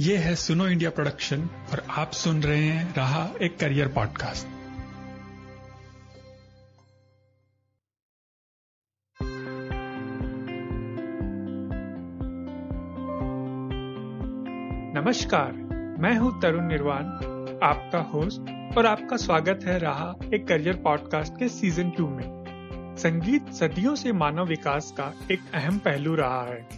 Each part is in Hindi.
ये है सुनो इंडिया प्रोडक्शन और आप सुन रहे हैं रहा एक करियर पॉडकास्ट। नमस्कार, मैं हूँ तरुण निर्वाण, आपका होस्ट और आपका स्वागत है रहा एक करियर पॉडकास्ट के सीज़न टू में। संगीत सदियों से मानव विकास का एक अहम पहलू रहा है।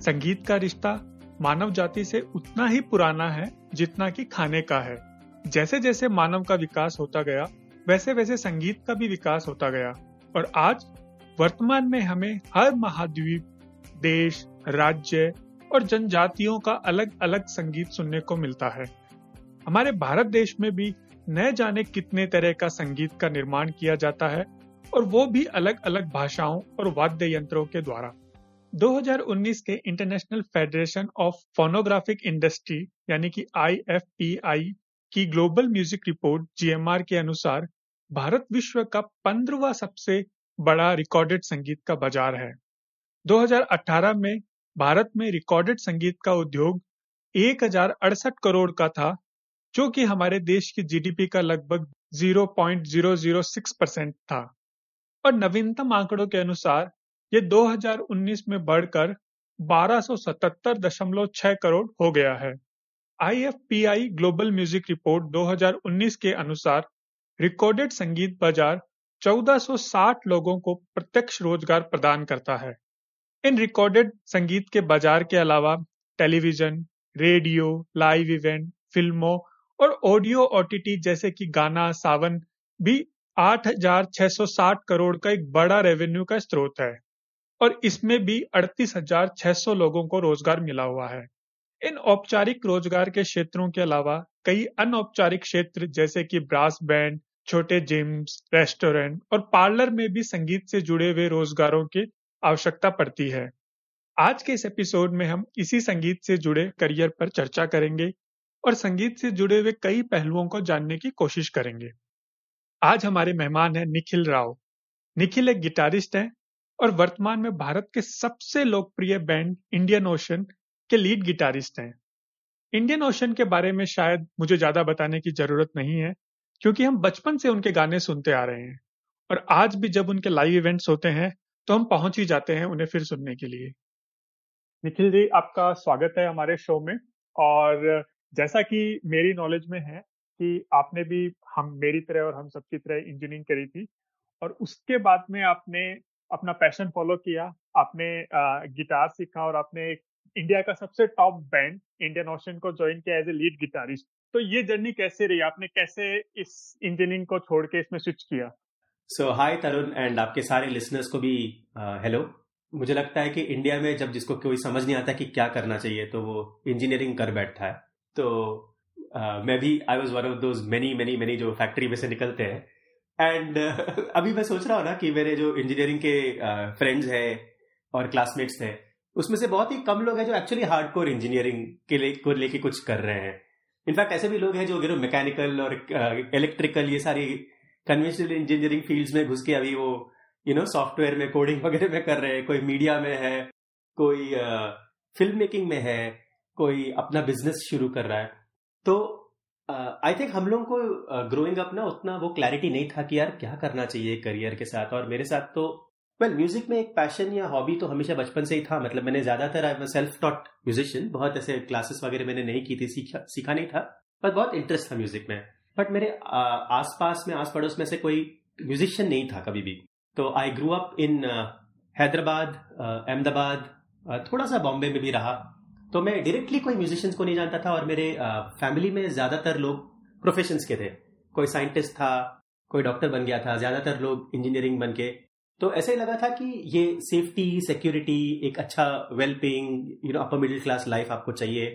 संगीत का रिश्ता मानव जाति से उतना ही पुराना है जितना कि खाने का है। जैसे जैसे मानव का विकास होता गया वैसे वैसे संगीत का भी विकास होता गया। और आज, वर्तमान में हमें हर महाद्वीप, देश, राज्य और जनजातियों का अलग अलग संगीत सुनने को मिलता है। हमारे भारत देश में भी न जाने कितने तरह का संगीत का निर्माण किया जाता है और वो भी अलग अलग भाषाओं और वाद्य यंत्रों के द्वारा। 2019 के International Federation of Phonographic Industry यानी कि IFPI की ग्लोबल म्यूज़िक रिपोर्ट जीएमआर के अनुसार, भारत विश्व का पंद्रवा सबसे बड़ा रिकॉर्डेड संगीत का बाज़ार है। 2018 में भारत में रिकॉर्डेड संगीत का उद्योग एक हज़ार अड़सठ करोड़ का था, जो कि हमारे देश की जीडीपी का लगभग 0.006 परसेंट था। और नवीनतम आंकड़ों के अनुसार ये 2019 में बढ़कर 1277.6 करोड़ हो गया है। IFPI ग्लोबल म्यूज़िक रिपोर्ट 2019 के अनुसार रिकॉर्डेड संगीत बाज़ार 1460 लोगों को प्रत्यक्ष रोज़गार प्रदान करता है। इन रिकॉर्डेड संगीत के बाज़ार के अलावा टेलीविज़न रेडियो लाइव इवेंट फ़िल्मों और ऑडियो ओटीटी जैसे कि गाना सावन भी 8,660 करोड़ का एक बड़ा रेवेन्यू का स्रोत है। और इसमें भी अड़तीस हज़ार छह सौ लोगों को रोज़गार मिला हुआ है। इन औपचारिक रोज़गार के क्षेत्रों के अलावा कई अनौपचारिक क्षेत्र जैसे कि ब्रास बैंड, छोटे जिम्स रेस्टोरेंट और पार्लर में भी संगीत से जुड़े हुए रोजगारों की आवश्यकता पड़ती है। आज के इस एपिसोड में हम इसी संगीत से जुड़े करियर पर चर्चा करेंगे और संगीत से जुड़े हुए कई पहलुओं को जानने की कोशिश करेंगे। आज हमारे मेहमान हैं निखिल राव। निखिल एक गिटारिस्ट हैं और वर्तमान में भारत के सबसे लोकप्रिय बैंड इंडियन ओशन के लीड गिटारिस्ट हैं। इंडियन ओशन के बारे में शायद मुझे ज़्यादा बताने की ज़रूरत नहीं है, क्योंकि हम बचपन से उनके गाने सुनते आ रहे हैं। और आज भी जब उनके लाइव इवेंट्स होते हैं तो हम पहुँच ही जाते हैं उन्हें फिर सुनने के लिए। निखिल जी, आपका स्वागत है हमारे शो में। और जैसा कि मेरी नॉलेज में है कि आपने भी हम, मेरी तरह और हम सबकी तरह इंजीनियरिंग करी थी। और उसके बाद में आपने अपना पैशन फॉलो किया आपने गिटार सीखा और आपने एक इंडिया का सबसे टॉप बैंड इंडियन ओशन को ज्वाइन किया एज ए लीड गिटारिस्ट। तो ये जर्नी कैसे रही? आपने कैसे इस इंजीनियरिंग को छोड़ के इसमें स्विच किया? सो हाय तरुण एंड आपके सारे लिसनर्स को भी हेलो uh, मुझे लगता है कि इंडिया में जब जिसको कोई समझ नहीं आता कि क्या करना चाहिए तो वो इंजीनियरिंग कर बैठता है। तो uh, मैं भी I was one of those many many many जो फैक्ट्री में से निकलते हैं। एंड uh, अभी मैं सोच रहा हूँ ना कि मेरे जो इंजीनियरिंग के फ्रेंड्स uh, हैं और क्लासमेट्स थे उसमें से बहुत ही कम लोग हैं जो एक्चुअली हार्ड कोर इंजीनियरिंग के लिए को लेके कुछ कर रहे हैं। इनफैक्ट ऐसे भी लोग हैं जो गिरो मैकेनिकल और इलेक्ट्रिकल uh, ये सारी कन्वेंशनल इंजीनियरिंग फील्ड्स में घुस के अभी वो यू नो सॉफ्टवेयर में कोडिंग वगैरह में कर रहे हैं। कोई मीडिया में है कोई फ़िल्म मेकिंग में है कोई अपना बिज़नेस शुरू कर रहा है। तो आई थिंक हम लोगों को ग्रोइंग अप ना उतना वो क्लैरिटी नहीं था कि यार क्या करना चाहिए करियर के साथ। और मेरे साथ तो वेल well, म्यूज़िक में एक पैशन या हॉबी तो हमेशा बचपन से ही था। मतलब मैंने ज़्यादातर आई सेल्फ टॉट म्यूजिशियन बहुत ऐसे क्लासेस वगैरह मैंने नहीं की थी सीखा सीखा नहीं था। पर बहुत इंटरेस्ट था म्यूज़िक में। बट मेरे आसपास में आस पड़ोस में से कोई म्यूजिशियन नहीं था कभी भी। तो I grew up in Hyderabad Ahmedabad थोड़ा सा बॉम्बे में भी रहा। तो मैं डायरेक्टली कोई म्यूजिशियंस को नहीं जानता था और मेरे फैमिली में ज़्यादातर लोग प्रोफेशन के थे। कोई साइंटिस्ट था, कोई डॉक्टर बन गया था, ज़्यादातर लोग इंजीनियरिंग बन के। तो ऐसे ही लगा था कि ये सेफ्टी सिक्योरिटी एक अच्छा well paying you know upper middle class life आपको चाहिए।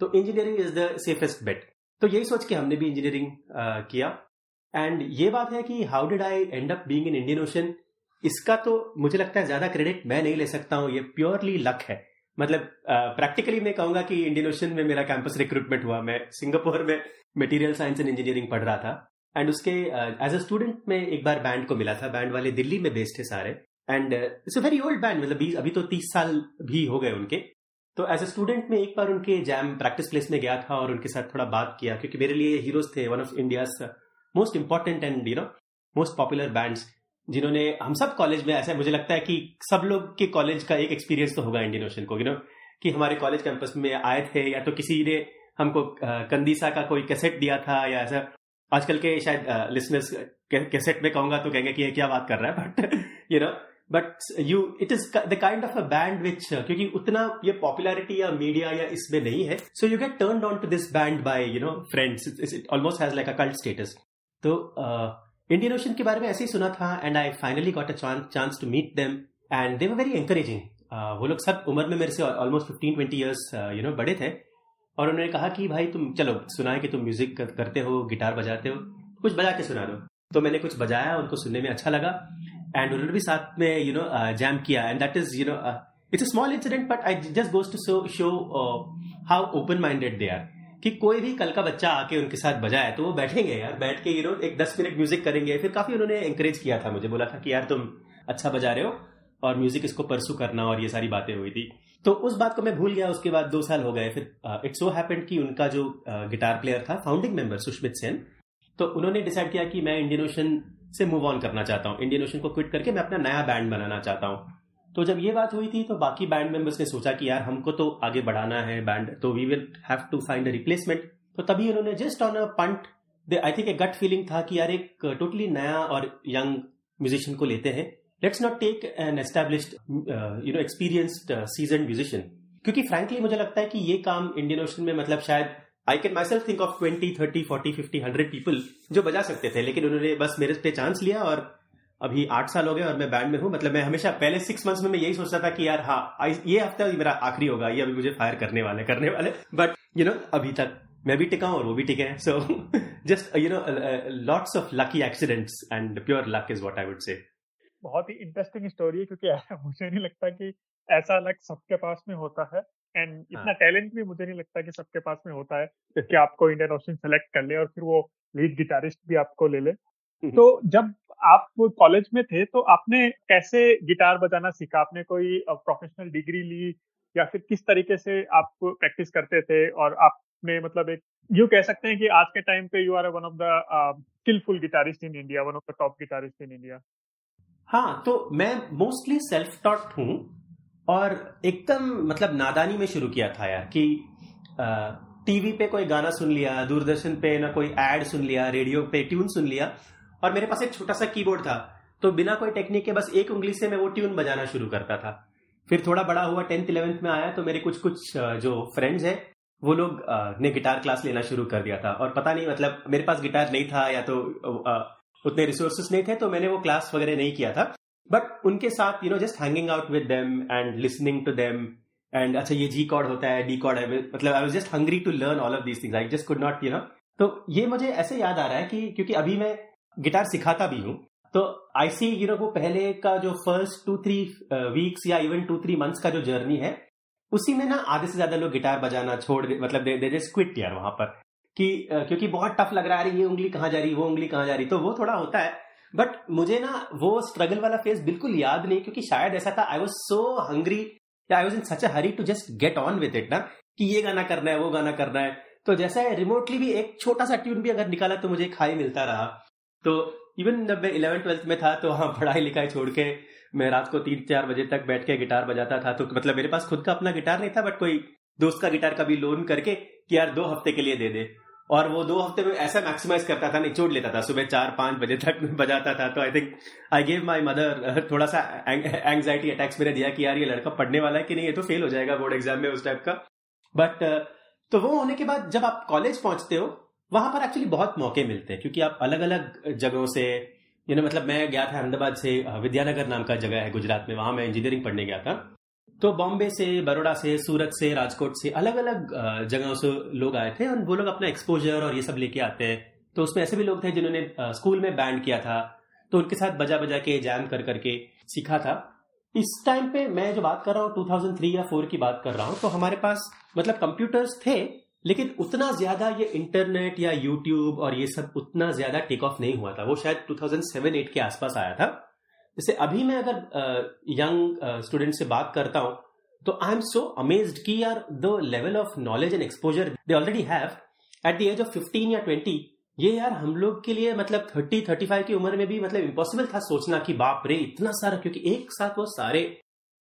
तो engineering is the safest bet तो यही सोच के हमने भी इंजीनियरिंग किया। एंड ये बात है कि how did I end up being in Indian Ocean इसका तो मुझे लगता है ज़्यादा क्रेडिट मैं नहीं ले सकता हूँ। ये प्योरली लक है। मतलब प्रैक्टिकली मैं कहूँगा कि इंडियन ओशन में मेरा कैंपस रिक्रूटमेंट हुआ। मैं सिंगापुर में मटेरियल साइंस एंड इंजीनियरिंग पढ़ रहा था। एंड उसके एज अ स्टूडेंट में एक बार बैंड को मिला था। बैंड वाले दिल्ली में बेस्ड थे सारे। And it's a very old band मतलब अभी तो तीस साल भी हो गए उनके। तो एज ए स्टूडेंट में एक बार उनके जैम प्रैक्टिस प्लेस में गया था और उनके साथ थोड़ा बात किया, क्योंकि मेरे लिए हीरोज थे one of India most important and you know most popular bands जिन्होंने, हम सब कॉलेज में ऐसा, मुझे लगता है कि सब लोग के कॉलेज का एक एक्सपीरियंस तो होगा इंडियन ओशन को यू नो कि हमारे कॉलेज कैंपस में आए थे, या तो किसी ने हमको कंदीसा का कोई कैसेट दिया था, या ऐसा। आजकल के शायद लिसनर्स कैसेट में कहूँगा तो कहेंगे कि ये क्या बात कर रहा है but you know but you it is the kind of a band which क्योंकि उतना ये पॉपुलैरिटी या मीडिया या इसमें नहीं है so you get turn on to this band by you know friends almost has like a cult status तो इंडियन ओशन के बारे में ऐसे ही सुना था and I finally got a chance to meet them and they were very encouraging वो लोग सब उम्र में मेरे से almost fifteen twenty years you know बड़े थे, और उन्होंने कहा कि, भाई, तुम, चलो सुना है कि तुम म्यूज़िक करते हो गिटार बजाते हो, कुछ बजा के सुना दो। तो मैंने कुछ बजाया, उनको सुनने में अच्छा लगा एंड उन्होंने भी साथ में यू नो जैम किया and that is you know it's a small incident but I just goes to show how open minded they are कि कोई भी कल का बच्चा आके उनके साथ बजाए तो वो बैठेंगे यार, बैठ के यू एक दस मिनट म्यूज़िक करेंगे। फिर काफ़ी उन्होंने एंकरेज किया था मुझे, बोला था कि यार तुम अच्छा बजा रहे हो और म्यूज़िक इसको परसू करना और ये सारी बातें हुई थी। तो उस बात को मैं भूल गया, उसके बाद दो साल हो गए। फिर इट सो हैपेंड कि उनका जो गिटार प्लेयर था फाउंडिंग मेंबर सुष्मित सेन तो उन्होंने डिसाइड किया कि मैं इंडियन ओशन से मूव ऑन करना चाहता हूँ। इंडियन ओशन को क्विट करके मैं अपना नया बैंड बनाना चाहता हूँ। तो जब ये बात हुई थी तो बाकी बैंड मेंबर्स ने सोचा कि यार, हमको तो आगे बढ़ाना है बैंड तो we will have to find a replacement तो तभी उन्होंने just on a punt I think a gut feeling था कि यार एक टोटली नया और यंग म्यूजिशियन को लेते हैं। Let's not take an established you know experienced season musician क्योंकि फ्रेंकली मुझे लगता है कि ये काम इंडियन ओशन में मतलब शायद I can myself think of twenty thirty forty fifty hundred people जो बजा सकते थे, लेकिन उन्होंने बस मेरे पे चांस लिया और अभी आठ साल हो गए और मैं बैंड में हूँ। मतलब मैं हमेशा पहले सिक्स मंथ्स में मैं यही सोचता था कि यार हाँ ये हफ़्ता मेरा आखिरी होगा ये अभी मुझे फायर करने वाले करने वाले बट यू नो अभी तक मैं भी टिका और वो भी टिके हैं। So just you know lots of lucky accidents and pure luck is what I would say बहुत ही इंटरेस्टिंग स्टोरी है क्योंकि मुझे नहीं लगता कि ऐसा लक सबके पास में होता है। एंड इतना टैलेंट हाँ। भी मुझे नहीं लगता कि सबके पास में होता है कि आपको इंडियन ओशन सेलेक्ट कर ले और फिर वो लीड गिटारिस्ट भी आपको ले ले। तो जब आप कॉलेज में थे तो आपने कैसे गिटार बजाना सीखा? आपने कोई प्रोफेशनल डिग्री ली? या फिर किस तरीके से आप प्रैक्टिस करते थे? और आपने मतलब एक, यू कह सकते हैं कि आज के टाइम पे you are one of the skilful guitarist in India one of the top guitarist in India हाँ तो मैं मोस्टली सेल्फ टॉट हूँ और एकदम मतलब नादानी में शुरू किया था यार कि टीवी पे कोई गाना सुन लिया, दूरदर्शन पे ना कोई एड सुन लिया रेडियो पे ट्यून सुन लिया। और मेरे पास एक छोटा सा कीबोर्ड था तो बिना कोई टेक्निक के बस एक उंगली से मैं वो ट्यून बजाना शुरू करता था। फिर थोड़ा बड़ा हुआ टेंथ इलेवेंथ में आया तो मेरे कुछ कुछ जो फ्रेंड्स हैं, वो लोग ने गिटार क्लास लेना शुरू कर दिया था। और पता नहीं मतलब मेरे पास गिटार नहीं था, या तो उतने रिसोर्सेस नहीं थे तो मैंने वो क्लास वगैरह नहीं किया था। बट उनके साथ you know just hanging out with them and listening to them and अच्छा ये जी कॉर्ड होता है डी कॉर्ड है मतलब I was just hungry to learn all of these things I just could not you know तो ये मुझे ऐसे याद आ रहा है कि, क्योंकि अभी मैं गिटार सिखाता भी हूँ। तो आई सी यू नो वो पहले का जो फ़र्स्ट टू थ्री वीक्स या इवन टू थ्री मंथ्स का जो जर्नी है उसी में ना आधे से ज़्यादा लोग गिटार बजाना छोड़ दे मतलब दे दे क्विट यार वहाँ पर। कि uh, क्योंकि बहुत टफ लग रहा है ये उंगली कहाँ जा रही वो उंगली कहाँ जा रही तो वो थोड़ा होता है। बट मुझे ना वो स्ट्रगल वाला फेस बिल्कुल याद नहीं क्योंकि शायद ऐसा था I was so hungry I was in such a hurry to just get on with it ना कि ये गाना करना है वो गाना करना है। तो जैसा है रिमोटली भी एक छोटा सा ट्यून भी अगर निकाला तो मुझे खाई मिलता रहा। तो इवन जब मैं इलेवन ट्वेल्थ में था तो हाँ पढ़ाई लिखाई छोड़ के मैं रात को तीन, चार बजे तक बैठ के गिटार बजाता था। तो मतलब मेरे पास खुद का अपना गिटार नहीं था बट कोई दोस्त का गिटार कभी लोन करके कि यार दो हफ़्ते के लिए दे दे। और वो दो हफ़्ते में ऐसा मैक्सिमाइज करता था निचोड़ लेता था। सुबह चार, पाँच बजे तक बजाता था। तो I think I gave my mother थोड़ा सा एंग्जाइटी अटैक्स मेरे दिया कि यार ये लड़का पढ़ने वाला है कि नहीं, ये तो फेल हो जाएगा बोर्ड एग्ज़ाम में उस टाइप का। बट तो वो होने के बाद जब आप कॉलेज पहुँचते हो वहाँ पर एक्चुअली बहुत मौके मिलते हैं, क्योंकि आप अलग अलग जगहों से यू नो मतलब मैं गया था अहमदाबाद से विद्यानगर नाम का जगह है गुजरात में, वहाँ मैं इंजीनियरिंग पढ़ने गया था। तो बॉम्बे से बड़ोड़ा से, सूरत से, राजकोट से अलग अलग जगहों से लोग आए थे, और वो लोग अपना एक्सपोजर और ये सब लेके आते हैं। तो उसमें ऐसे भी लोग थे जिन्होंने स्कूल में बैंड किया था तो उनके साथ बजा बजा के जैम कर करके सीखा था। इस टाइम पे मैं जो बात कर रहा हूँ 2003 या 4 की बात कर रहा हूँ तो हमारे पास मतलब कंप्यूटर्स थे लेकिन उतना ज़्यादा ये इंटरनेट या यूट्यूब और ये सब उतना ज़्यादा टेक ऑफ़ नहीं हुआ था। वो शायद 2007-8 के आसपास आया था। जैसे अभी मैं अगर यंग स्टूडेंट से बात करता हूँ तो आई एम सो अमेज्ड कि यार the level of knowledge and exposure they already have at the age of fifteen या ट्वेंटी ये यार हम लोग के लिए मतलब थर्टी थर्टी फाइव की उम्र में भी मतलब इम्पॉसिबल था सोचना कि बाप रे, इतना सारा, क्योंकि एक साथ वो सारे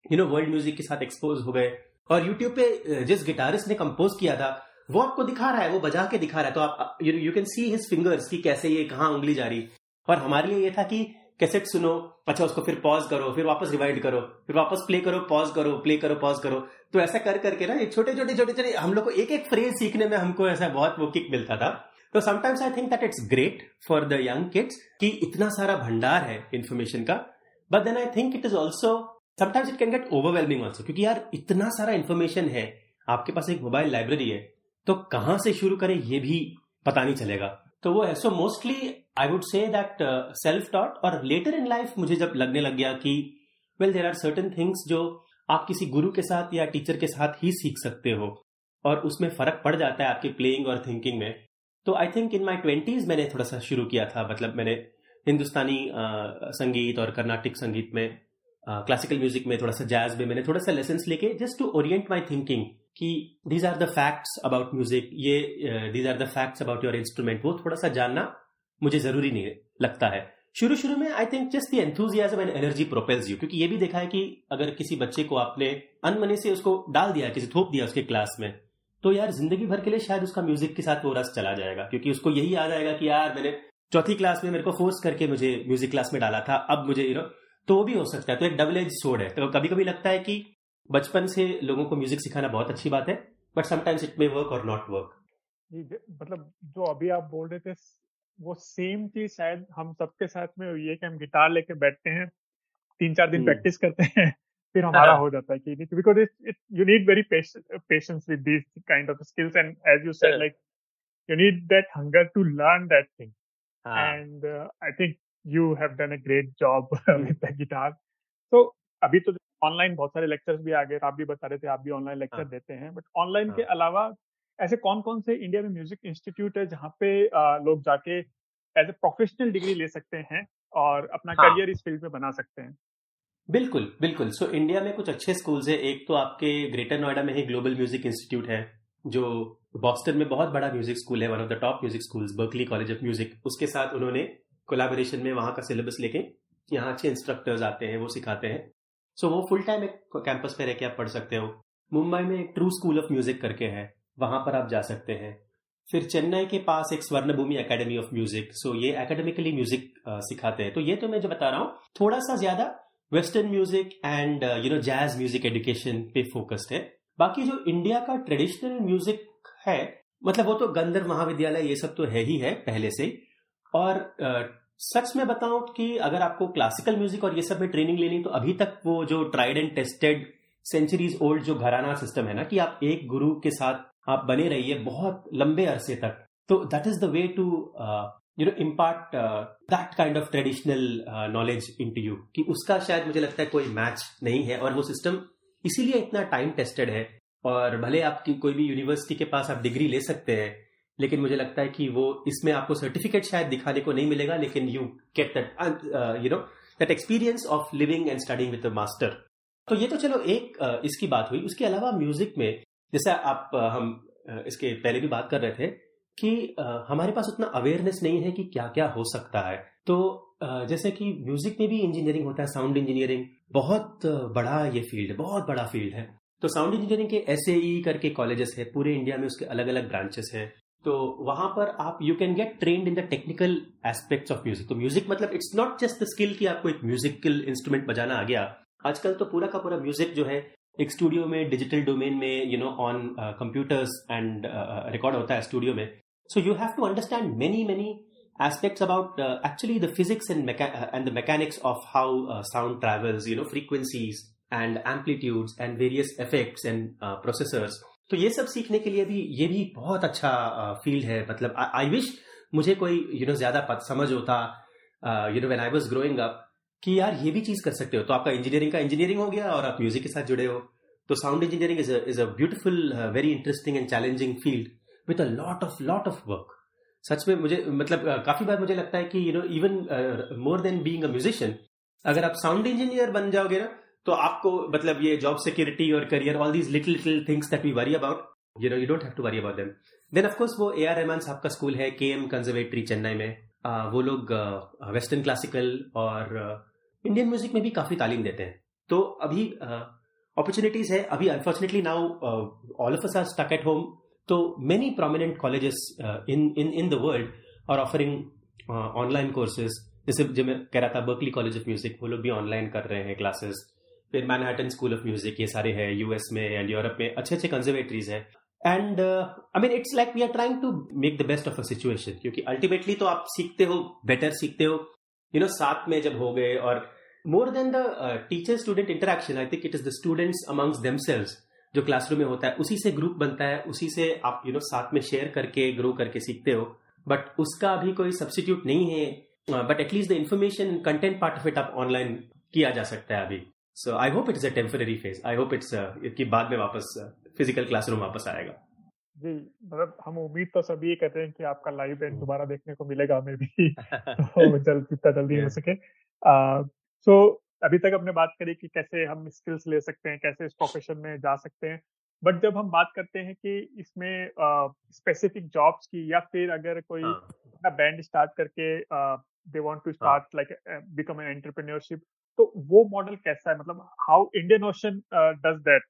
यू नो वर्ल्ड म्यूज़िक के साथ एक्सपोज हो गए। और यूट्यूब पे जिस गिटारिस्ट ने कंपोज किया था वो आपको दिखा रहा है, वो बजा के दिखा रहा है। तो आप you can see his fingers कि कैसे ये कहाँ उंगली जा रही। और हमारे लिए ये था कि कैसेट सुनो अच्छा उसको फिर पॉज करो, फिर वापस रिवाइंड करो, फिर वापस प्ले करो पॉज करो प्ले करो पॉज करो। तो ऐसा कर, करके ना, ये छोटे छोटे छोटे छोटे हम लोग को एक एक फ्रेज सीखने में हमको ऐसा बहुत वो किक मिलता था। तो sometimes I think that it's great for the young kids कि इतना सारा भंडार है इन्फॉर्मेशन का। But then I think it is also sometimes it can get overwhelming also क्योंकि यार इतना सारा इन्फॉर्मेशन है। आपके पास एक मोबाइल लाइब्रेरी है तो कहाँ से शुरू करें ये भी पता नहीं चलेगा। तो वो है so mostly I would say that self taught और लेटर इन लाइफ मुझे जब लगने लग गया कि well there are certain things जो आप किसी गुरु के साथ या टीचर के साथ ही सीख सकते हो और उसमें फ़र्क पड़ जाता है आपकी प्लेइंग और थिंकिंग में। तो I think in my twenties मैंने थोड़ा सा शुरू किया था मतलब मैंने हिंदुस्तानी uh, संगीत और कर्नाटिक संगीत में क्लासिकल uh, म्यूज़िक में थोड़ा सा जैज में मैंने थोड़ा सा लेसन लेके just to orient my thinking कि these are the facts about music ये these are the facts about your instrument वो थोड़ा सा जानना मुझे ज़रूरी नहीं लगता है। शुरू शुरू में I think just the enthusiasm and energy propels you क्योंकि ये भी देखा है कि अगर किसी बच्चे को आपने अनमने से उसको डाल दिया, किसी थोप दिया उसके क्लास में तो यार ज़िंदगी भर के लिए शायद उसका म्यूज़िक के साथ वो रस चला जाएगा, क्योंकि उसको यही याद आएगा कि यार मैंने चौथी क्लास में मेरे को फोर्स करके मुझे म्यूज़िक क्लास में डाला था, अब मुझे यू नो तो वो भी हो सकता है। तो एक डबल एज सोड है। तो कभी कभी लगता है कि बचपन से लोगों को म्यूज़िक सिखाना बहुत अच्छी बात है but sometimes it may work और नॉट वर्क मतलब जो अभी आप बोल रहे थे वो सेम चीज़ शायद हम सबके साथ में हुई है कि हम गिटार लेके बैठते हैं तीन चार दिन प्रैक्टिस हम्म। करते हैं फिर हमारा हाँ। हो जाता है कि because it you need very patience with this kind of skills and as you said like you need that hunger to learn that thing and I think you have done a great job with the guitar तो अभी तो ऑनलाइन बहुत सारे लेक्चर्स भी आ गए आप भी बता रहे थे आप भी ऑनलाइन लेक्चर हाँ. देते हैं बट ऑनलाइन हाँ, के। अलावा ऐसे कौन कौन से इंडिया में म्यूज़िक इंस्टीट्यूट है जहाँ पे लोग जाके एज ए प्रोफेशनल डिग्री ले सकते हैं और अपना हाँ. करियर इस फ़ील्ड में बना सकते हैं बिल्कुल बिल्कुल सो so, इंडिया में कुछ अच्छे स्कूल्स है एक तो आपके ग्रेटर नोएडा में ही ग्लोबल म्यूज़िक इंस्टीट्यूट है जो बॉस्टन में बहुत बड़ा म्यूज़िक स्कूल है one of the top music schools Berklee College of Music उसके साथ उन्होंने कोलाबोरेशन में वहाँ का सिलेबस लेके यहाँ अच्छे इंस्ट्रक्टर्स आते हैं वो सिखाते हैं सो वो फुल टाइम एक कैंपस पे रह के आप पढ़ सकते हो। मुंबई में एक ट्रू स्कूल ऑफ़ म्यूज़िक करके है। वहाँ पर आप जा सकते हैं। फिर चेन्नई के पास एक Swarna Bhoomi academy of music so ये एकेडमिकली म्यूज़िक सिखाते हैं। तो ये तो मैं जो बता रहा हूँ थोड़ा सा ज़्यादा western music and you know jazz music education पे फोकस्ड है। बाकी जो इंडिया का ट्रेडिशनल म्यूज़िक है मतलब वो तो गंधर्व महाविद्यालय ये सब तो है ही है पहले से। और सच में बताऊँ कि अगर आपको क्लासिकल म्यूज़िक और ये सब में ट्रेनिंग लेनी तो अभी तक वो जो tried and tested centuries old जो घराना सिस्टम है ना, कि आप एक गुरु के साथ आप बने रहिए बहुत लंबे अरसे तक तो that is the way to you know impart that kind of traditional knowledge into you कि उसका शायद मुझे लगता है कोई मैच नहीं है और वो सिस्टम इसीलिए इतना टाइम टेस्टेड है और भले आपकी कोई भी यूनिवर्सिटी के पास आप डिग्री ले सकते हैं लेकिन मुझे लगता है कि वो इसमें आपको सर्टिफिकेट शायद दिखाने को नहीं मिलेगा लेकिन you get that you know that experience of living and studying with master तो ये तो चलो एक uh, इसकी बात हुई। उसके अलावा म्यूज़िक में जैसे आप uh, हम uh, इसके पहले भी बात कर रहे थे कि uh, हमारे पास उतना अवेयरनेस नहीं है कि क्या क्या हो सकता है। तो uh, जैसे कि म्यूज़िक में भी इंजीनियरिंग होता है साउंड इंजीनियरिंग बहुत बड़ा ये फ़ील्ड है बहुत बड़ा फ़ील्ड है। तो साउंड इंजीनियरिंग के एस e करके कॉलेजेस है पूरे इंडिया में उसके अलग अलग ब्रांचेस हैं। तो वहाँ पर आप you can get trained in the technical aspects of music तो म्यूज़िक मतलब it's not just the skill कि आपको एक म्यूजिकल इंस्ट्रूमेंट बजाना आ गया। आजकल तो पूरा का पूरा म्यूज़िक जो है एक स्टूडियो में डिजिटल डोमेन में you know on computers and record होता है स्टूडियो में। So you have to understand many many aspects about actually actually the physics and, mecha- uh, and the mechanics of how uh, sound travels, you know, frequencies and amplitudes and तो ये सब सीखने के लिए भी ये भी बहुत अच्छा फ़ील्ड है। मतलब आई विश मुझे कोई यू you नो know, ज़्यादा पत समझ होता you know when I was growing up कि यार ये भी चीज़ कर सकते हो। तो आपका इंजीनियरिंग का इंजीनियरिंग हो गया और आप म्यूज़िक के साथ जुड़े हो। तो sound engineering is is a beautiful very interesting and challenging field with a lot of lot of work सच में मुझे मतलब काफ़ी बार मुझे लगता है कि you know even more than being a musician अगर आप साउंड इंजीनियर बन जाओगे ना तो आपको मतलब ये जॉब सिक्योरिटी और career all these little little things that we worry about you know you don't have to worry about them then of course वो ए आर रहमान साहब का स्कूल है के एम कंजर्वेटरी चेन्नई में. आ, वो लोग वेस्टर्न क्लासिकल और इंडियन म्यूज़िक में भी काफ़ी तालीम देते हैं। तो अभी अपॉर्चुनिटीज़ है। अभी unfortunately now all of us are stuck at home तो many prominent colleges in in in the world are offering online courses जैसे जो मैं कह रहा था बर्कली कॉलेज ऑफ़ म्यूज़िक वो लोग भी ऑनलाइन कर रहे हैं क्लासेस फिर मैनहटन स्कूल ऑफ़ म्यूज़िक ये सारे हैं यूएस में एंड यूरोप में अच्छे अच्छे कंजर्वेटरीज है and I mean it's like we are trying to make the best of a situation क्योंकि अल्टीमेटली तो आप सीखते हो बेटर सीखते हो। यू नो साथ में जब हो गए और more than the teacher student interaction I think it is the students amongst themselves जो क्लासरूम में होता है उसी से ग्रुप बनता है उसी से आप यू you नो know, साथ में शेयर करके ग्रो करके सीखते हो। बट उसका अभी कोई सब्सटीट्यूट नहीं है but at least the information content part of it आप ऑनलाइन किया जा सकता है अभी। So I hope it's a temporary phase I hope it's कि बाद में वापस फ़िज़िकल uh, क्लासरूम वापस आएगा। जी मतलब हम उम्मीद तो सभी करते हैं कि आपका लाइव बैंड hmm. दोबारा देखने को मिलेगा हमें भी। तो जल्द जितना जल्दी हो सके। सो अभी तक हमने बात करी कि कैसे हम स्किल्स ले सकते हैं कैसे इस प्रोफेशन में जा सकते हैं। बट जब हम बात करते हैं कि इसमें स्पेसिफिक uh, जॉब्स की या फिर अगर कोई हाँ. बैंड स्टार्ट करके they want to start like become an entrepreneurship तो वो मॉडल कैसा है? मतलब how Indian Ocean does that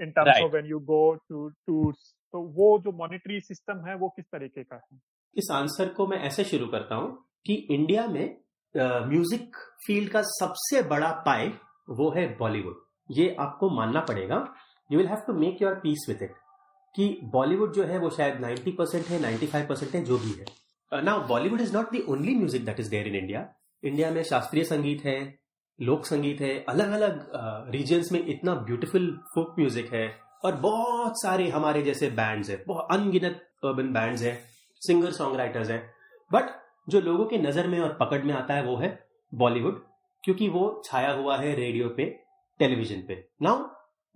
in terms of when you go to tours तो वो जो मॉनेटरी सिस्टम है वो किस तरीके का है? इस आंसर को मैं ऐसे शुरू करता हूँ कि इंडिया में म्यूज़िक uh, फ़ील्ड का सबसे बड़ा पाए वो है बॉलीवुड ये आपको मानना पड़ेगा। You will have to make your peace with it कि बॉलीवुड जो है वो शायद 90 परसेंट है 95 परसेंट है जो भी है। Now Bollywood is not the only music that is there in India India में शास्त्रीय संगीत है लोक संगीत है अलग अलग रीजन्स में इतना ब्यूटीफुल फोक म्यूज़िक है और बहुत सारे हमारे जैसे बैंड्स है, बहुत अनगिनत अर्बन बैंड्स है सिंगर सॉन्ग राइटर्स है। बट जो लोगों के नज़र में और पकड़ में आता है वो है बॉलीवुड क्योंकि वो छाया हुआ है रेडियो पे टेलीविज़न पे। नाउ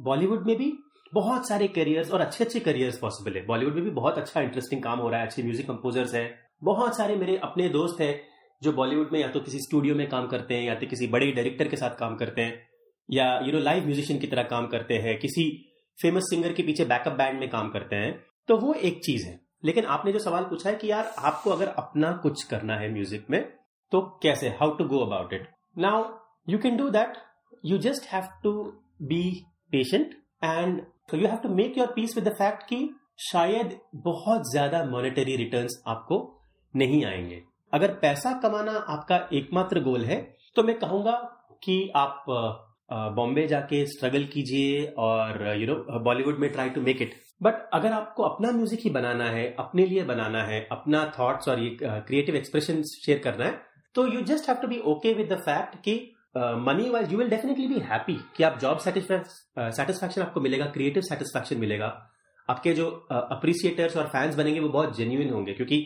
बॉलीवुड में भी बहुत सारे करियर्स और अच्छे अच्छे करियर्स पॉसिबल है। बॉलीवुड में भी बहुत अच्छा इंटरेस्टिंग काम हो रहा है, अच्छे म्यूज़िक कंपोजर्स है। बहुत सारे मेरे अपने दोस्त है जो बॉलीवुड में या तो किसी स्टूडियो में काम करते हैं, या तो किसी बड़े डायरेक्टर के साथ काम करते हैं, या यू नो लाइव म्यूजिशियन की तरह काम करते हैं, किसी फ़ेमस सिंगर के पीछे बैकअप बैंड में काम करते हैं तो वो एक चीज़ है। लेकिन आपने जो सवाल पूछा है कि यार, आपको अगर अपना कुछ करना है म्यूज़िक में तो कैसे? How to go about it now you can do that you just have to be patient and you have to make your peace with the fact कि शायद बहुत ज़्यादा मॉनेटरी रिटर्न्स आपको नहीं आएँगे। अगर पैसा कमाना आपका एकमात्र गोल है तो मैं कहूँगा कि आप बॉम्बे जाके स्ट्रगल कीजिए और यू नो बॉलीवुड में try to make it but अगर आपको अपना म्यूज़िक ही बनाना है, अपने लिए बनाना है, अपना थॉट्स और ये क्रिएटिव एक्सप्रेशन शेयर करना है तो you just have to be okay with the fact कि money wise you will definitely be happy कि आप जॉब सेटिस्फैक्शन आपको मिलेगा क्रिएटिव सेटिस्फैक्शन मिलेगा। आपके जो अप्रिसिएटर्स और फैंस बनेंगे, वो बहुत जेन्यून होंगे, क्योंकि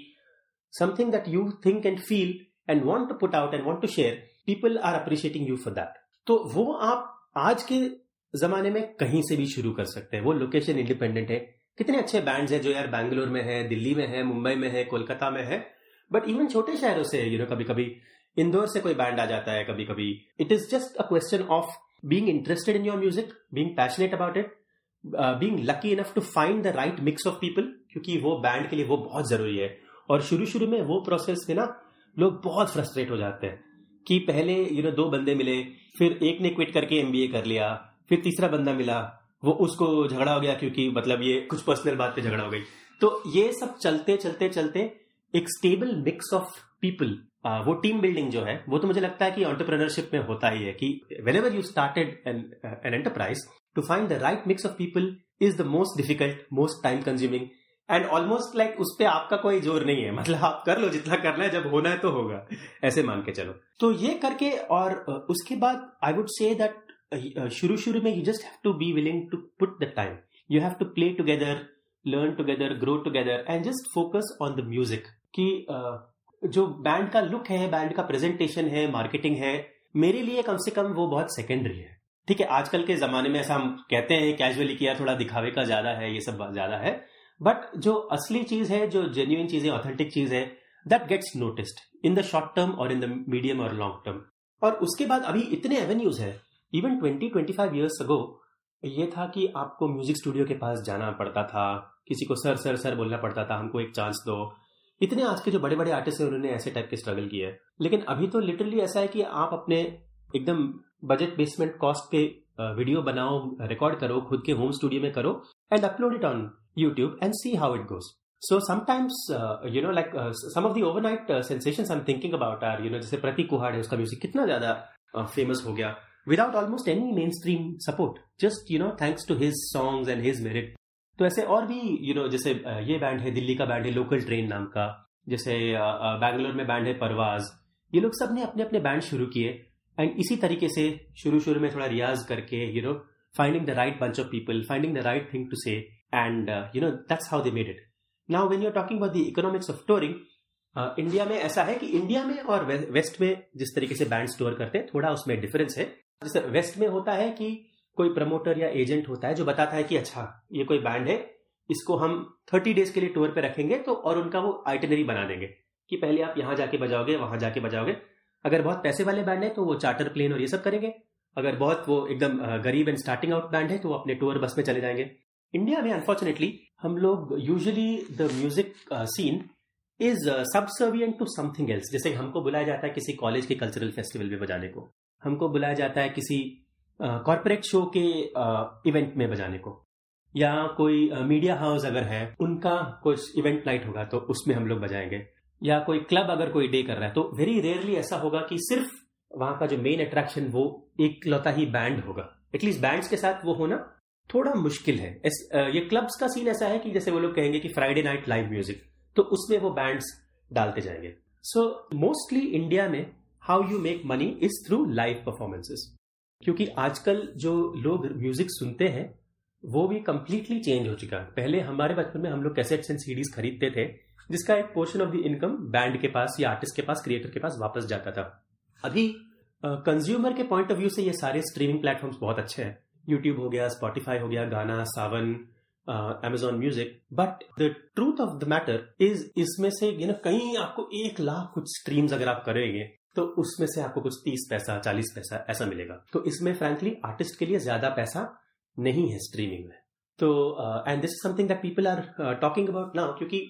something that you think and feel and want to put out and want to share, people are appreciating you for that. तो वो आप आज के जमाने में कहीं से भी शुरू कर सकते हैं। वो लोकेशन इंडिपेंडेंट है। कितने अच्छे बैंड्स हैं जो यार बैंगलोर में है दिल्ली में है मुंबई में है कोलकाता में है। बट इवन छोटे शहरों से यू नो कभी कभी इंदौर से कोई बैंड आ जाता है कभी कभी it is just a question of being interested in your music being passionate about it being lucky enough to find the right mix of people क्योंकि वो बैंड के लिए वो बहुत ज़रूरी है। और शुरू शुरू में वो प्रोसेस में ना लोग बहुत फ्रस्ट्रेट हो जाते हैं कि पहले यू नो दो बंदे मिले, फिर एक ने क्विट करके एमबीए कर लिया, फिर तीसरा बंदा मिला, वो उसको झगड़ा हो गया क्योंकि मतलब ये कुछ पर्सनल बात पे झगड़ा हो गई। तो ये सब चलते चलते चलते एक स्टेबल मिक्स ऑफ़ पीपल वो टीम बिल्डिंग जो है, वो तो मुझे लगता है कि ऑन्टरप्रेनरशिप में होता ही है कि whenever you started an enterprise to find the right mix of people is the most difficult most time consuming and almost like उस पर आपका कोई ज़ोर नहीं है। मतलब आप कर लो जितना करना है, जब होना है तो होगा। ऐसे मान के चलो। तो ये करके और उसके बाद आई वुड से दैट शुरू शुरू में you just have to be willing to put the time you have to play together learn together grow together and just focus on the music कि जो बैंड का लुक है बैंड का प्रेजेंटेशन है मार्केटिंग है, मेरे लिए कम से कम वो बहुत सेकेंडरी है। ठीक है, आजकल के जमाने में ऐसा हम कहते हैं कैजुअली किया थोड़ा दिखावे का ज़्यादा है, ये सब ज़्यादा है। बट जो असली चीज़ है, जो जेन्यून चीज़ है ऑथेंटिक चीज़ है that gets noticed in the short term और इन द मीडियम और लॉन्ग टर्म और उसके बाद अभी इतने एवेन्यूज है even twenty twenty five years ago ये था कि आपको म्यूज़िक स्टूडियो के पास जाना पड़ता था, किसी को सर सर सर बोलना पड़ता था, हमको एक चांस दो। इतने आज के जो बड़े बड़े आर्टिस्ट हैं, उन्होंने ऐसे टाइप के स्ट्रगल किए लेकिन अभी तो लिटरली ऐसा है कि आप अपने एकदम बजट बेसमेंट कॉस्ट पे वीडियो बनाओ रिकॉर्ड करो खुद के होम स्टूडियो में करो and upload it on YouTube and see how it goes so sometimes you know like some of the overnight sensation I am thinking about are you know जैसे प्रतीक कुहाड़ है उसका म्यूज़िक कितना ज़्यादा फ़ेमस uh, हो गया without almost any main stream support just you know thanks to his songs and his merit तो ऐसे और भी यू you नो know, जैसे ये बैंड है दिल्ली का बैंड है लोकल ट्रेन नाम का जैसे बैंगलोर में बैंड है परवाज ये लोग सबने अपने अपने बैंड शुरू किए एंड इसी तरीके से शुरू शुरू में थोड़ा रियाज करके you know finding the right bunch of people finding the right thing to say and you know that's how they made it now when you're talking about the economics of touring India में ऐसा है कि इंडिया में और वेस्ट में जिस तरीके से बैंड स्टोर करते हैं, थोड़ा उसमें डिफरेंस है। जैसे वेस्ट में होता है कि कोई प्रमोटर या एजेंट होता है जो बताता है कि अच्छा ये कोई बैंड है, इसको हम थर्टी डेज़ के लिए टूर पे रखेंगे तो और उनका वो आइटनरी बना देंगे कि पहले आप यहाँ जाके बजाओगे, वहाँ जाके बजाओगे। अगर बहुत पैसे वाले बैंड है तो वो चार्टर प्लेन और ये सब करेंगे। अगर बहुत वो एकदम गरीब एंड स्टार्टिंग आउट बैंड है तो वो अपने टूर बस में चले जाएँगे। इंडिया में अनफॉर्चुनेटली हम लोग usually the music scene is subservient to something else जैसे हमको बुलाया जाता है किसी कॉलेज के कल्चरल फेस्टिवल में बजाने को। हमको बुलाया जाता है किसी कॉरपोरेट शो के इवेंट में बजाने को। या कोई मीडिया हाउस अगर है, उनका कुछ इवेंट नाइट होगा तो उसमें हम लोग बजाएँगे। या कोई क्लब अगर कोई डे कर रहा है तो वेरी रेयरली ऐसा होगा कि सिर्फ़ वहाँ का जो मेन अट्रैक्शन वो एक लौता ही बैंड होगा। एटलीस्ट बैंड्स के साथ वो होना थोड़ा मुश्किल है। इस, ये क्लब्स का सीन ऐसा है कि जैसे वो लोग कहेंगे कि फ्राइडे नाइट लाइव म्यूज़िक तो उसमें वो बैंड्स डालते जाएँगे। सो मोस्टली इंडिया में how you make money is through live performances क्योंकि आजकल जो लोग म्यूज़िक सुनते हैं वो भी कंप्लीटली चेंज हो चुका है। पहले हमारे बचपन में हम लोग कैसेट्स एंड सीडीज खरीदते थे जिसका एक portion of the income band के पास या आर्टिस्ट के पास क्रिएटर के पास वापस जाता था। अभी कंज्यूमर के पॉइंट ऑफ़ व्यू से ये सारे स्ट्रीमिंग प्लेटफॉर्म्स बहुत अच्छे हैं। यूट्यूब हो गया स्पॉटिफाई हो गया, Gaana, Saavn Amazon music but the truth of the matter is इसमें से यू नो कहीं आपको एक लाख कुछ स्ट्रीम्स अगर आप करेंगे तो उसमें से आपको कुछ तीस पैसा, चालीस पैसा ऐसा मिलेगा। तो इसमें फ्रेंकली आर्टिस्ट के लिए ज़्यादा पैसा नहीं है स्ट्रीमिंग में। तो and this is something that people are talking about now क्योंकि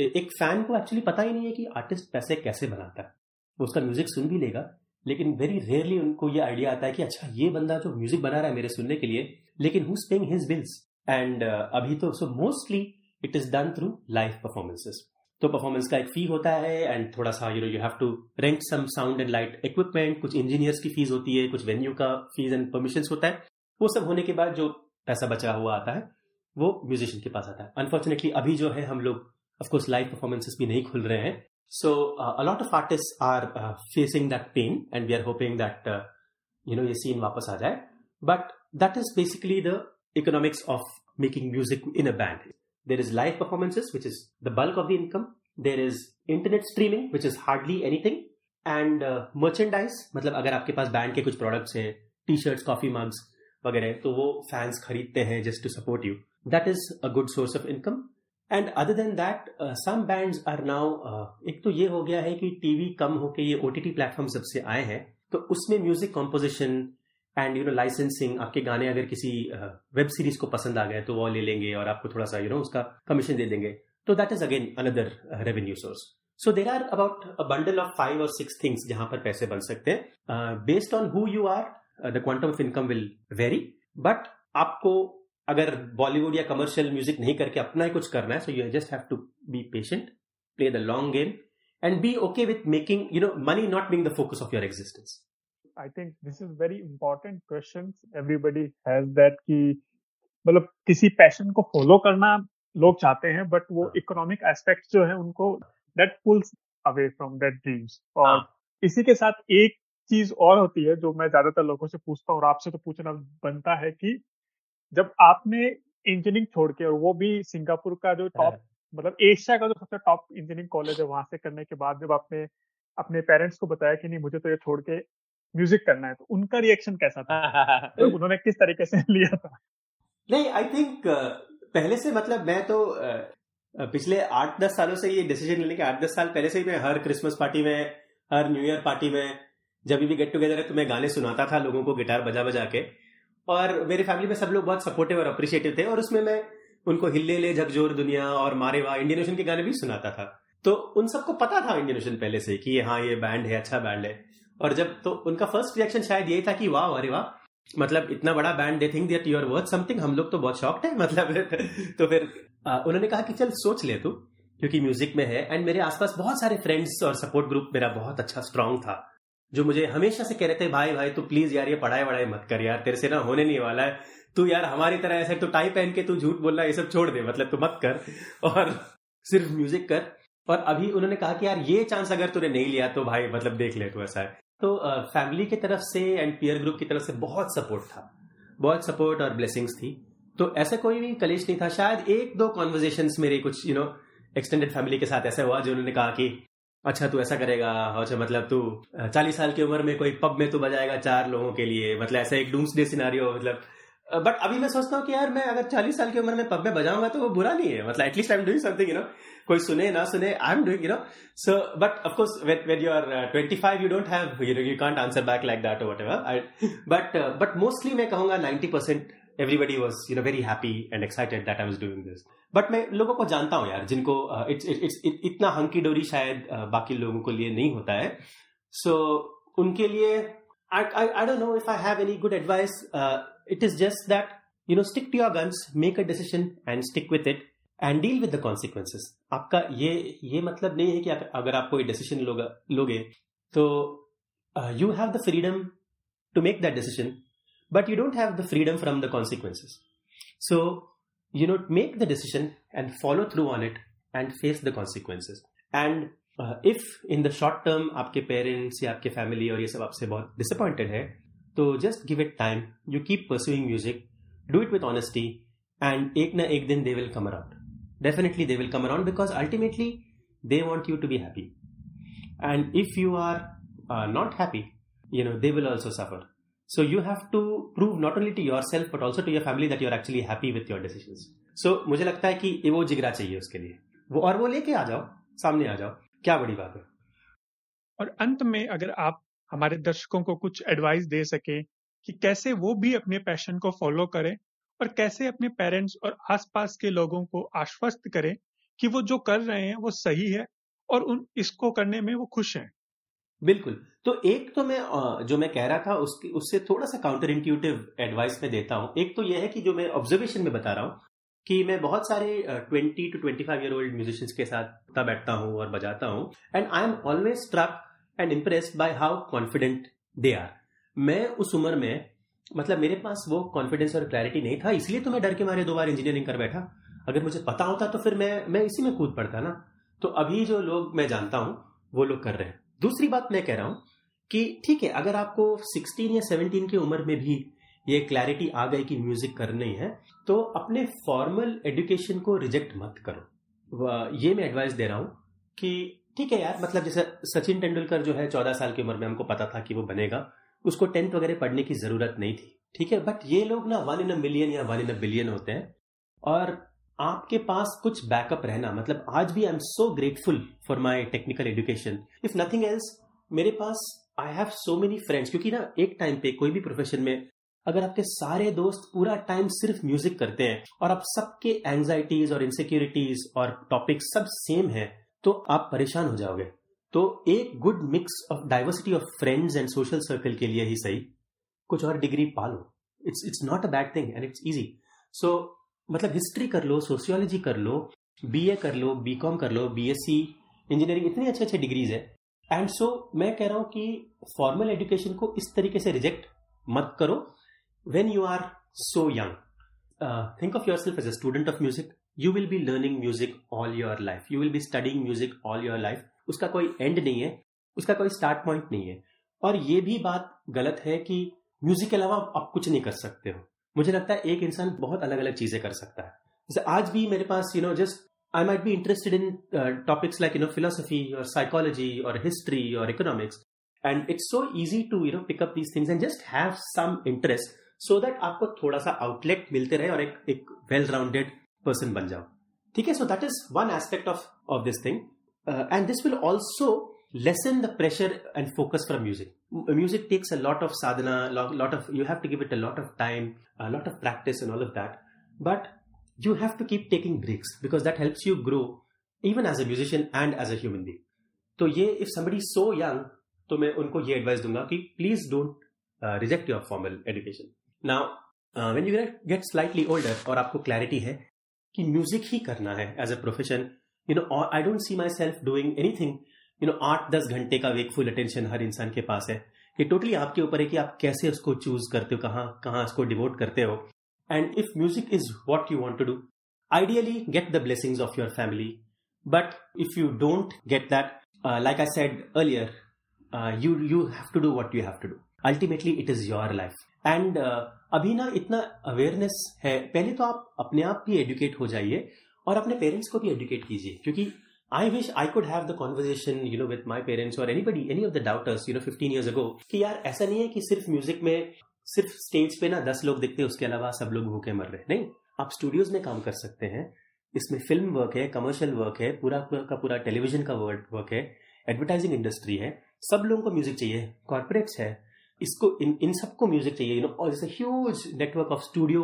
एक फ़ैन को एक्चुअली पता ही नहीं है कि आर्टिस्ट पैसे कैसे बनाता है। वो उसका म्यूज़िक सुन भी लेगा, लेकिन वेरी रेयरली उनको ये आइडिया आता है कि अच्छा ये बंदा जो म्यूज़िक बना रहा है मेरे सुनने के लिए, लेकिन who paying his bills and अभी तो so mostly it is done through live performances तो परफॉर्मेंस का एक फ़ी होता है एंड थोड़ा सा you know you have to rent some sound and light equipment कुछ इंजीनियर्स की फ़ीस होती है, कुछ वेन्यू का फ़ीस एंड परमिशन होता है। वो सब होने के बाद जो पैसा बचा हुआ आता है, वो म्यूजिशियन के पास आता है। अनफॉर्चुनेटली अभी जो है हम लोग ऑफकोर्स लाइव परफॉर्मेंसेस भी नहीं खुल रहे हैं। So a lot of artist are facing that pain and we are hoping that you know ये सीन वापस आ जाए। But that is basically the economics of making music in a band there is live performances which is the bulk of the income there is internet streaming which is hardly anything and merchandise मतलब अगर आपके पास बैंड के कुछ प्रोडक्ट्स हैं टी शर्ट्स कॉफ़ी मग्स वगैरह तो वो फैंस खरीदते हैं just to support you that is a good source of income and other than that some bands are now एक तो ये हो गया है कि टीवी कम होके ये ओटीटी प्लेटफॉर्म सबसे आए हैं तो उसमें music composition and you know licensing आपके गाने अगर किसी वेब uh, सीरीज़ को पसंद आ गए तो वो ले लेंगे और आपको थोड़ा सा यू you नो know, उसका कमीशन दे देंगे। तो that is again another revenue source so there are about bundle of five और सिक्स थिंग्स जहाँ पर पैसे बन सकते हैं। Based on who you are the quantum of income will vary but आपको अगर बॉलीवुड या कमर्शियल म्यूज़िक नहीं करके अपना ही कुछ करना है so you just have to be patient play the long game and be okay with making you know money not being the focus of your existence I think this is very important question everybody has that कि मतलब किसी पैशन को फॉलो करना लोग चाहते हैं बट वो इकोनॉमिक हाँ। एस्पेक्ट जो है उनको that pulls away from that dreams और हाँ. इसी के साथ एक चीज़ और होती है जो मैं ज़्यादातर लोगों से पूछता हूँ और आपसे तो पूछना बनता है कि जब आपने इंजीनियरिंग छोड़ के और वो भी सिंगापुर का जो टॉप हाँ। मतलब एशिया का जो सबसे टॉप इंजीनियरिंग कॉलेज है वहाँ से करने के बाद जब आपने अपने पेरेंट्स को बताया कि नहीं मुझे तो ये छोड़ के म्यूज़िक करना है तो उनका रिएक्शन कैसा था? तो उन्होंने किस तरीके से लिया था? नहीं आई थिंक पहले से मतलब मैं तो पिछले आठ दस सालों से ये डिसीज़न लेने के आठ दस साल पहले से ही मैं हर क्रिसमस पार्टी में हर न्यू ईयर पार्टी में जब भी गेट टुगेदर है तो मैं गाने सुनाता था लोगों को गिटार बजा बजा के। और मेरी फैमिली में सब लोग बहुत सपोर्टिव और अप्रिशिएटिव थे और उसमें मैं उनको हिल्ले ले, झकझोर दुनिया और मारे वाह इंडियन ओशन के गाने भी सुनाता था। तो उन सबको पता था इंडियन ओशन पहले से कि हाँ ये बैंड है अच्छा बैंड है। और जब तो उनका फ़र्स्ट रिएक्शन शायद यही था कि वाह, अरे वाह मतलब इतना बड़ा band they think that you're worth something हम लोग तो बहुत शॉक्ड है मतलब तो फिर उन्होंने कहा कि चल सोच ले तू, क्योंकि म्यूज़िक में है। एंड मेरे आसपास बहुत सारे फ्रेंड्स और सपोर्ट ग्रुप मेरा बहुत अच्छा स्ट्रांग था। जो मुझे हमेशा से कह रहे थे, भाई भाई, तू प्लीज़ यार, ये पढ़ाई वढ़ाई मत कर यार, तेरे से ना होने नहीं वाला है। तू यार हमारी तरह ऐसे तो टाई पहन के तू झूठ बोलना ये सब छोड़ दे मतलब तू मत कर। और सिर्फ़ म्यूज़िक कर। और अभी उन्होंने कहा कि यार, ये चांस अगर तूने नहीं लिया तो भाई मतलब देख ले तू ऐसा है। तो फैमिली की तरफ़ से एंड पियर ग्रुप की तरफ़ से बहुत सपोर्ट था। बहुत सपोर्ट और ब्लेसिंग्स थी। तो ऐसा कोई भी कलेश नहीं था। शायद एक दो कॉन्वर्जेशन मेरे कुछ यू नो एक्सटेंडेड फैमिली के साथ ऐसा हुआ जो उन्होंने कहा कि अच्छा तू ऐसा करेगा अच्छा मतलब तू चालीस साल की उम्र में कोई पब में तू बजाएगा चार लोगों के लिए मतलब ऐसा एक डूम्स डे सिनारियो मतलब बट अभी मैं सोचता हूँ कि यार मैं अगर चालीस साल की उम्र में पब में बजाऊँगा तो वो बुरा नहीं है मतलब at least I am doing something you know कोई सुने, ना सुने I am doing you know so but of course wait you are twenty five you don't have you you can't answer back like that whatever but but mostly मैं कहूँगा ninety percent everybody was you know very happy and excited that I was doing this but मैं लोगों को जानता हूँ यार जिनको इट्स uh, इट्स इतना हंकी डोरी शायद uh, बाकी लोगों को लिए नहीं होता है। सो so, उनके लिए I don't know if I have any good advice it is just that you know stick to your guns make a decision and stick with it and deal with the consequences आपका ये ये मतलब नहीं है कि अगर आप कोई डिसीज़न लोगे तो you have the freedom to make that decision but you don't have the freedom from the consequences. So, you know, make the decision and follow through on it and face the consequences. And uh, if in the short term आपके parents या आपके family और ये सब आपसे बहुत disappointed है तो just give it time. You keep pursuing music, do it with honesty, and एक ना एक दिन they will come around. Definitely they will come around because ultimately they want you to be happy. And if you are uh, not happy, you know, they will also suffer. So you have to prove not only to yourself, but also to your family that you are actually happy with your decisions. So मुझे लगता है कि वो जिगरा चाहिए उसके लिए। वो और वो लेके आ जाओ, सामने आ जाओ। क्या बड़ी बात है। और अंत में अगर आप हमारे दर्शकों को कुछ एडवाइस दे सके कि कैसे वो भी अपने पैशन को फॉलो करें और कैसे अपने पेरेंट्स और आसपास के लोगों को आश्वस्त करें कि वो जो कर रहे हैं वो सही है और उन, इसको करने में वो खुश हैं। बिल्कुल। तो एक तो मैं जो मैं कह रहा था, उसकी, उससे थोड़ा सा काउंटर इंट्यूटिव एडवाइस में देता हूँ। एक तो यह है कि जो मैं ऑब्जर्वेशन में बता रहा हूँ, कि मैं बहुत सारे twenty two twenty five year old musicians के साथ बैठता हूँ और बजाता हूँ and I am always struck and impressed by how confident they are मैं उस उम्र में मतलब मेरे पास वो कॉन्फिडेंस और क्लैरिटी नहीं था, इसलिए तो मैं डर के मारे दो बार इंजीनियरिंग कर बैठा। अगर मुझे पता होता तो फिर मैं मैं इसी में कूद पड़ता ना। तो अभी जो लोग मैं जानता हूँ, वो लोग कर रहे हैं। दूसरी बात मैं कह रहा हूँ कि ठीक है, अगर आपको 16 या 17 की उम्र में भी ये क्लैरिटी आ गई कि म्यूज़िक करनी है तो अपने फॉर्मल एजुकेशन को रिजेक्ट मत करो। ये मैं एडवाइस दे रहा हूँ कि ठीक है यार मतलब जैसे सचिन तेंदुलकर जो है चौदह साल की उम्र में हमको पता था कि वो बनेगा, उसको टेंथ वगैरह पढ़ने की ज़रूरत नहीं थी। ठीक है बट ये लोग ना वन इन अ मिलियन या वन इन अ बिलियन होते हैं। और आपके पास कुछ बैकअप रहना मतलब आज भी I am so grateful for my technical education if nothing else मेरे पास I have so many friends क्योंकि ना, एक टाइम पे कोई भी प्रोफेशन में अगर आपके सारे दोस्त पूरा टाइम सिर्फ़ म्यूज़िक करते हैं और आप सबके एंजाइटीज और इनसिक्योरिटीज और टॉपिक सब सेम है तो आप परेशान हो जाओगे। तो एक good mix of diversity of friends and social circle के लिए ही सही। कुछ और डिग्री पालो। It's it's not a bad thing and it's easy so मतलब हिस्ट्री कर लो सोशियोलॉजी कर लो बीए कर लो बीकॉम कर लो बीएससी इंजीनियरिंग इतनी अच्छे अच्छे डिग्रीज है। एंड सो so, मैं कह रहा हूँ कि फॉर्मल एजुकेशन को इस तरीके से रिजेक्ट मत करो when you are so young think of yourself as a student of music you will be learning music all your life you will be studying music all your life उसका कोई एंड नहीं है। उसका कोई स्टार्ट पॉइंट नहीं है। और ये भी बात गलत है कि म्यूज़िक के अलावा आप कुछ नहीं कर सकते हो। मुझे लगता है एक इंसान बहुत अलग अलग चीज़ें कर सकता है। जैसे आज भी मेरे पास you know just I might be interested in topics like you know philosophy और साइकोलॉजी और हिस्ट्री और economics and it's so easy to you know pick up these things and just have some interest so that आपको थोड़ा सा आउटलेट मिलते रहे और एक एक वेल राउंडेड पर्सन बन जाओ। ठीक है? So that is one aspect of of this thing and this will also lessen the pressure and focus from music. Music takes a lot of sadhana, lot, lot of you have to give it a lot of time, a lot of practice, and all of that. But you have to keep taking breaks because that helps you grow even as a musician and as a human being. तो ये if somebody is so young, तो मैं उनको ये एडवाइस दूंगा कि please don't reject your formal education now when you get slightly older और आपको क्लैरिटी है कि म्यूजिक ही करना है as a profession you know I don't see myself doing anything you know आठ दस घंटे का वेकफुल अटेंशन हर इंसान के पास है ये टोटली आपके ऊपर है कि आप कैसे उसको चूज़ करते हो, कहाँ कहाँ उसको डिवोट करते हो। And if music is what you want to do ideally get the blessings of your family but if you don't get that like I said earlier you you have to do what you have to do ultimately it is your life and अभी ना इतना अवेयरनेस है, पहले तो आप अपने आप भी एडुकेट हो जाइए और अपने पेरेंट्स को भी एडुकेट कीजिए, क्योंकि I wish I could have the conversation you know with my parents और anybody any of the daughters you know fifteen years ago कि यार ऐसा नहीं है कि सिर्फ़ म्यूज़िक में, सिर्फ़ स्टेज पे ना दस लोग दिखते हैं, उसके अलावा सब लोग भूखे मर रहे नहीं, आप स्टूडियोज में काम कर सकते हैं, इसमें फ़िल्म वर्क है कमर्शियल वर्क है, पूरा का पूरा टेलीविज़न का वर्क है एडवर्टाइजिंग इंडस्ट्री है, सब लोगों को म्यूज़िक चाहिए कॉर्पोरेट्स है, इसको, इन इन सबको म्यूज़िक चाहिए यू नो और जैसे huge network of studio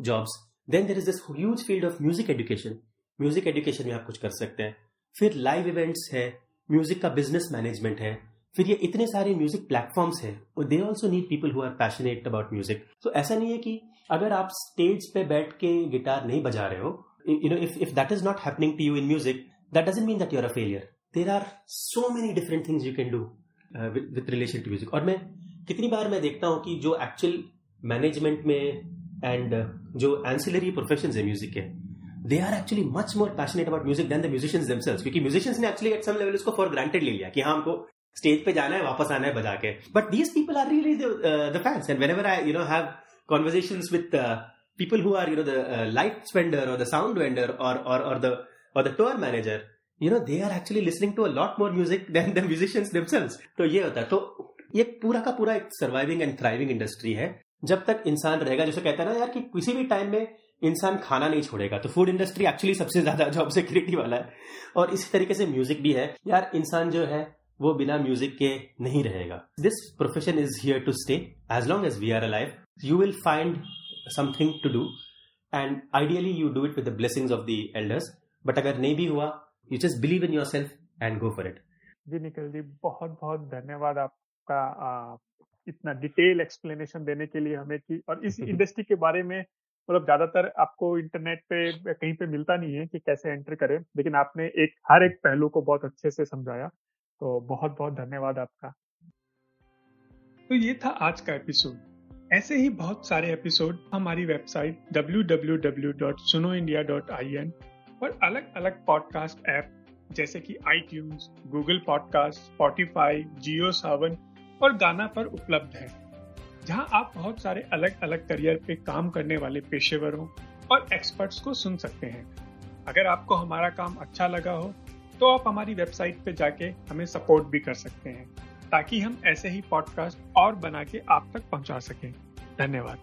jobs then there is this huge field of music education music education में आप कुछ कर सकते हैं। फिर लाइव इवेंट्स है म्यूज़िक का बिज़नेस मैनेजमेंट है, फिर ये इतने सारे म्यूज़िक प्लेटफॉर्म्स है, और they also need people who are passionate about music तो ऐसा नहीं है कि अगर आप स्टेज पे बैठ के गिटार नहीं बजा रहे हो you know if if that is not happening to you in music that doesn't mean that you're a failure there are so many different things you can do with relation to music और मैं कितनी बार मैं देखता हूँ कि जो एक्चुअल मैनेजमेंट में एंड जो एंसिलरी प्रोफेशन है म्यूज़िक के they are actually much more passionate about music than the musicians themselves क्योंकि म्यूजिशियंस ने एक्चुअली एट सम लेवल इसको फॉर ग्रांटेड ले लिया कि हाँ हमको स्टेज पे जाना है वापस आना है बजा के। But these people are really the fans and whenever I you know have with uh, people who are you know the uh, lights vendor or the sound vendor or or or the or the tour manager you know they are actually listening to a lot more music than the musicians themselves. तो ये होता है। तो ये पूरा का पूरा एक सर्वाइविंग एंड थ्राइविंग इंडस्ट्री है। जब तक इंसान रहेगा जैसे कहता है ना यार कि किसी भी टाइम में इंसान खाना नहीं छोड़ेगा। तो फ़ूड इंडस्ट्री एक्चुअली सबसे ज़्यादा जॉब सिक्योरिटी वाला है। और इसी तरीके से म्यूज़िक भी है। यार इंसान जो है वो बिना म्यूज़िक के नहीं रहेगा। This profession is here to stay as long as we are alive you will find something to do and ideally you do it with the blessings of the elders but अगर नहीं भी हुआ you just believe in yourself and go for it जी निखिल जी बहुत बहुत धन्यवाद आपका आ, इतना डिटेल एक्सप्लेनेशन देने के लिए हमें की और इस इंडस्ट्री के बारे में मतलब ज़्यादातर आपको इंटरनेट पे, कहीं पे मिलता नहीं है कि कैसे एंटर करें, लेकिन आपने एक, हर एक पहलू को बहुत अच्छे से समझाया तो बहुत बहुत धन्यवाद आपका। तो ये था आज का एपिसोड ऐसे ही बहुत सारे एपिसोड हमारी वेबसाइट www.sunoindia.in और अलग अलग पॉडकास्ट ऐप जैसे कि आई Google podcast Spotify Jio Saavn और गाना पर उपलब्ध है। जहाँ आप बहुत सारे अलग अलग करियर पे काम करने वाले पेशेवरों और एक्सपर्ट्स को सुन सकते हैं। अगर आपको हमारा काम अच्छा लगा हो तो आप हमारी वेबसाइट पे जाके हमें सपोर्ट भी कर सकते हैं, ताकि हम ऐसे ही पॉडकास्ट और बना के आप तक पहुँचा सकें। धन्यवाद।